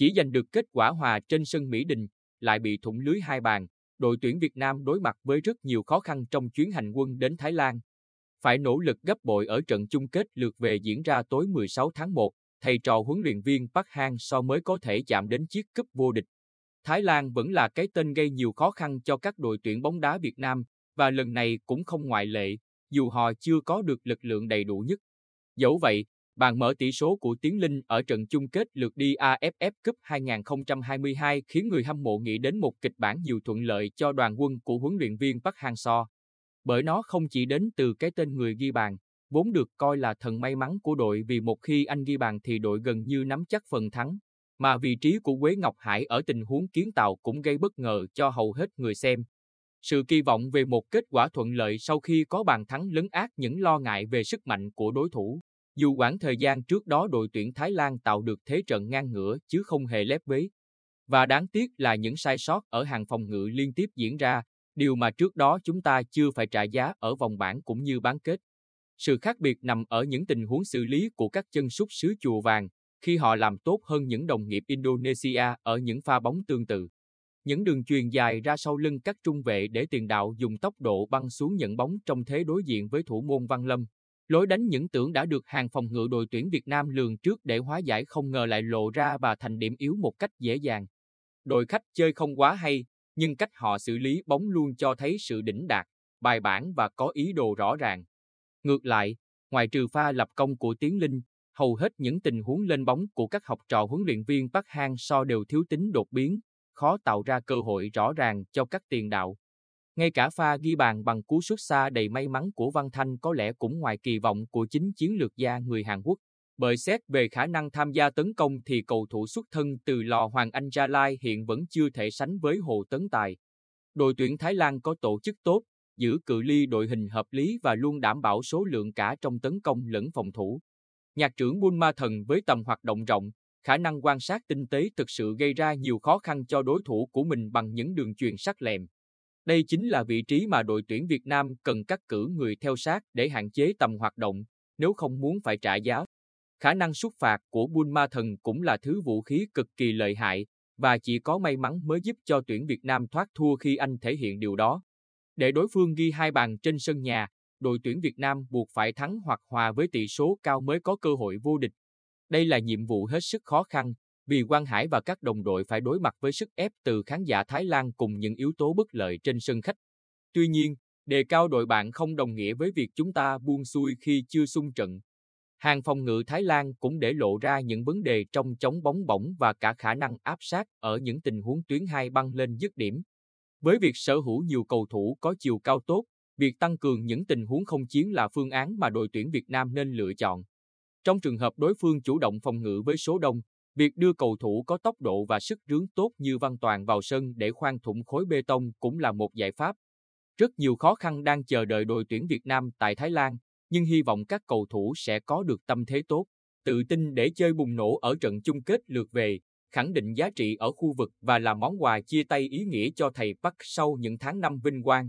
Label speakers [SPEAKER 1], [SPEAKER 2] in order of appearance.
[SPEAKER 1] Chỉ giành được kết quả hòa trên sân Mỹ Đình, lại bị thủng lưới hai bàn, đội tuyển Việt Nam đối mặt với rất nhiều khó khăn trong chuyến hành quân đến Thái Lan. Phải nỗ lực gấp bội ở trận chung kết lượt về diễn ra tối 16 tháng 1, thầy trò huấn luyện viên Park Hang-seo mới có thể chạm đến chiếc cúp vô địch. Thái Lan vẫn là cái tên gây nhiều khó khăn cho các đội tuyển bóng đá Việt Nam, và lần này cũng không ngoại lệ, dù họ chưa có được lực lượng đầy đủ nhất. Dẫu vậy, bàn mở tỷ số của Tiến Linh ở trận chung kết lượt đi AFF Cup 2022 khiến người hâm mộ nghĩ đến một kịch bản nhiều thuận lợi cho đoàn quân của huấn luyện viên Park Hang-seo. Bởi nó không chỉ đến từ cái tên người ghi bàn, vốn được coi là thần may mắn của đội vì một khi anh ghi bàn thì đội gần như nắm chắc phần thắng, mà vị trí của Quế Ngọc Hải ở tình huống kiến tạo cũng gây bất ngờ cho hầu hết người xem. Sự kỳ vọng về một kết quả thuận lợi sau khi có bàn thắng lấn át những lo ngại về sức mạnh của đối thủ. Dù quãng thời gian trước đó đội tuyển Thái Lan tạo được thế trận ngang ngửa chứ không hề lép vế. Và đáng tiếc là những sai sót ở hàng phòng ngự liên tiếp diễn ra, điều mà trước đó chúng ta chưa phải trả giá ở vòng bảng cũng như bán kết. Sự khác biệt nằm ở những tình huống xử lý của các chân sút xứ chùa vàng, khi họ làm tốt hơn những đồng nghiệp Indonesia ở những pha bóng tương tự. Những đường truyền dài ra sau lưng các trung vệ để tiền đạo dùng tốc độ băng xuống nhận bóng trong thế đối diện với thủ môn Văn Lâm. Lối đánh những tưởng đã được hàng phòng ngự đội tuyển Việt Nam lường trước để hóa giải không ngờ lại lộ ra và thành điểm yếu một cách dễ dàng. Đội khách chơi không quá hay, nhưng cách họ xử lý bóng luôn cho thấy sự đỉnh đạt, bài bản và có ý đồ rõ ràng. Ngược lại, ngoài trừ pha lập công của Tiến Linh, hầu hết những tình huống lên bóng của các học trò huấn luyện viên Park Hang-seo đều thiếu tính đột biến, khó tạo ra cơ hội rõ ràng cho các tiền đạo. Ngay cả pha ghi bàn bằng cú sút xa đầy may mắn của Văn Thanh có lẽ cũng ngoài kỳ vọng của chính chiến lược gia người Hàn Quốc. Bởi xét về khả năng tham gia tấn công thì cầu thủ xuất thân từ lò Hoàng Anh Gia Lai hiện vẫn chưa thể sánh với Hồ Tấn Tài. Đội tuyển Thái Lan có tổ chức tốt, giữ cự ly đội hình hợp lý và luôn đảm bảo số lượng cả trong tấn công lẫn phòng thủ. Nhạc trưởng Bun Ma Thần với tầm hoạt động rộng, khả năng quan sát tinh tế thực sự gây ra nhiều khó khăn cho đối thủ của mình bằng những đường truyền sắc lẹm. Đây chính là vị trí mà đội tuyển Việt Nam cần cắt cử người theo sát để hạn chế tầm hoạt động, nếu không muốn phải trả giá. Khả năng xuất phạt của Bun Ma Thần cũng là thứ vũ khí cực kỳ lợi hại, và chỉ có may mắn mới giúp cho tuyển Việt Nam thoát thua khi anh thể hiện điều đó. Để đối phương ghi hai bàn trên sân nhà, đội tuyển Việt Nam buộc phải thắng hoặc hòa với tỷ số cao mới có cơ hội vô địch. Đây là nhiệm vụ hết sức khó khăn, vì Quang Hải và các đồng đội phải đối mặt với sức ép từ khán giả Thái Lan cùng những yếu tố bất lợi trên sân khách. Tuy nhiên, đề cao đội bạn không đồng nghĩa với việc chúng ta buông xuôi khi chưa xung trận. Hàng phòng ngự Thái Lan cũng để lộ ra những vấn đề trong chống bóng bổng và cả khả năng áp sát ở những tình huống tuyến hai băng lên dứt điểm. Với việc sở hữu nhiều cầu thủ có chiều cao tốt, việc tăng cường những tình huống không chiến là phương án mà đội tuyển Việt Nam nên lựa chọn. Trong trường hợp đối phương chủ động phòng ngự với số đông, việc đưa cầu thủ có tốc độ và sức rướng tốt như Văn Toàn vào sân để khoan thủng khối bê tông cũng là một giải pháp. Rất nhiều khó khăn đang chờ đợi đội tuyển Việt Nam tại Thái Lan, nhưng hy vọng các cầu thủ sẽ có được tâm thế tốt, tự tin để chơi bùng nổ ở trận chung kết lượt về, khẳng định giá trị ở khu vực và là món quà chia tay ý nghĩa cho thầy Park sau những tháng năm vinh quang.